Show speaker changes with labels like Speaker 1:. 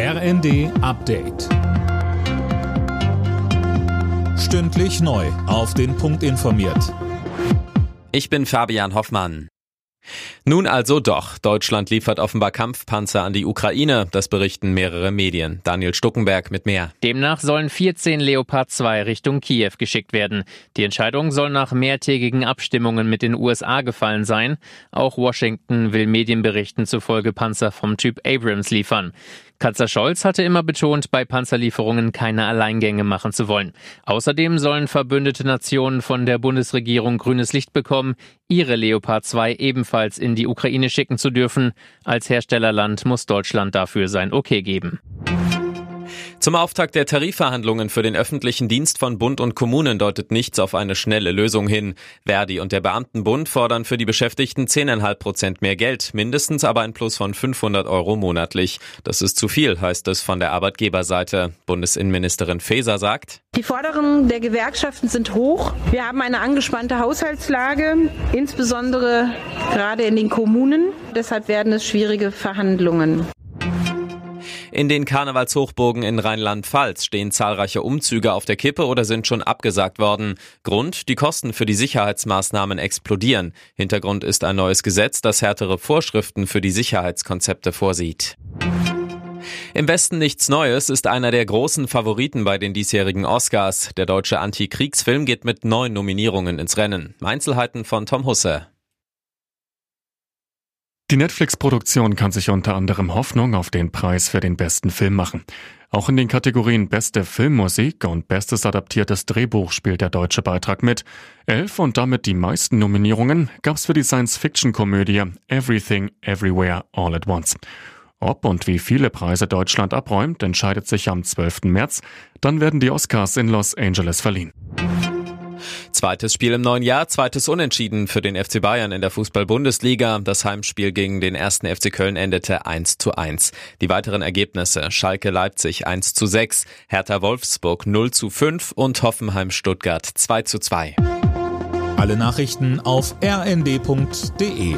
Speaker 1: RND Update. Stündlich neu. Auf den Punkt informiert.
Speaker 2: Ich bin Fabian Hoffmann. Nun also doch. Deutschland liefert offenbar Kampfpanzer an die Ukraine. Das berichten mehrere Medien. Daniel Stuckenberg mit mehr.
Speaker 3: Demnach sollen 14 Leopard 2 Richtung Kiew geschickt werden. Die Entscheidung soll nach mehrtägigen Abstimmungen mit den USA gefallen sein. Auch Washington will Medienberichten zufolge Panzer vom Typ Abrams liefern. Kanzler Scholz hatte immer betont, bei Panzerlieferungen keine Alleingänge machen zu wollen. Außerdem sollen verbündete Nationen von der Bundesregierung grünes Licht bekommen, ihre Leopard 2 ebenfalls in die Ukraine schicken zu dürfen. Als Herstellerland muss Deutschland dafür sein Okay geben.
Speaker 2: Zum Auftakt der Tarifverhandlungen für den öffentlichen Dienst von Bund und Kommunen deutet nichts auf eine schnelle Lösung hin. Verdi und der Beamtenbund fordern für die Beschäftigten 10,5 Prozent mehr Geld, mindestens aber ein Plus von 500 Euro monatlich. Das ist zu viel, heißt es von der Arbeitgeberseite. Bundesinnenministerin Faeser sagt,
Speaker 4: die Forderungen der Gewerkschaften sind hoch. Wir haben eine angespannte Haushaltslage, insbesondere gerade in den Kommunen. Deshalb werden es schwierige Verhandlungen.
Speaker 2: In den Karnevalshochburgen in Rheinland-Pfalz stehen zahlreiche Umzüge auf der Kippe oder sind schon abgesagt worden. Grund, die Kosten für die Sicherheitsmaßnahmen explodieren. Hintergrund ist ein neues Gesetz, das härtere Vorschriften für die Sicherheitskonzepte vorsieht. Im Westen nichts Neues ist einer der großen Favoriten bei den diesjährigen Oscars. Der deutsche Antikriegsfilm geht mit neun Nominierungen ins Rennen. Einzelheiten von Tom Husse.
Speaker 5: Die Netflix-Produktion kann sich unter anderem Hoffnung auf den Preis für den besten Film machen. Auch in den Kategorien Beste Filmmusik und Bestes adaptiertes Drehbuch spielt der deutsche Beitrag mit. Elf und damit die meisten Nominierungen gab's für die Science-Fiction-Komödie Everything Everywhere All at Once. Ob und wie viele Preise Deutschland abräumt, entscheidet sich am 12. März. Dann werden die Oscars in Los Angeles verliehen.
Speaker 2: Zweites Spiel im neuen Jahr, zweites Unentschieden für den FC Bayern in der Fußball-Bundesliga. Das Heimspiel gegen den ersten FC Köln endete 1 zu 1. Die weiteren Ergebnisse Schalke Leipzig 1 zu 6, Hertha Wolfsburg 0 zu 5 und Hoffenheim Stuttgart 2 zu 2.
Speaker 1: Alle Nachrichten auf rnd.de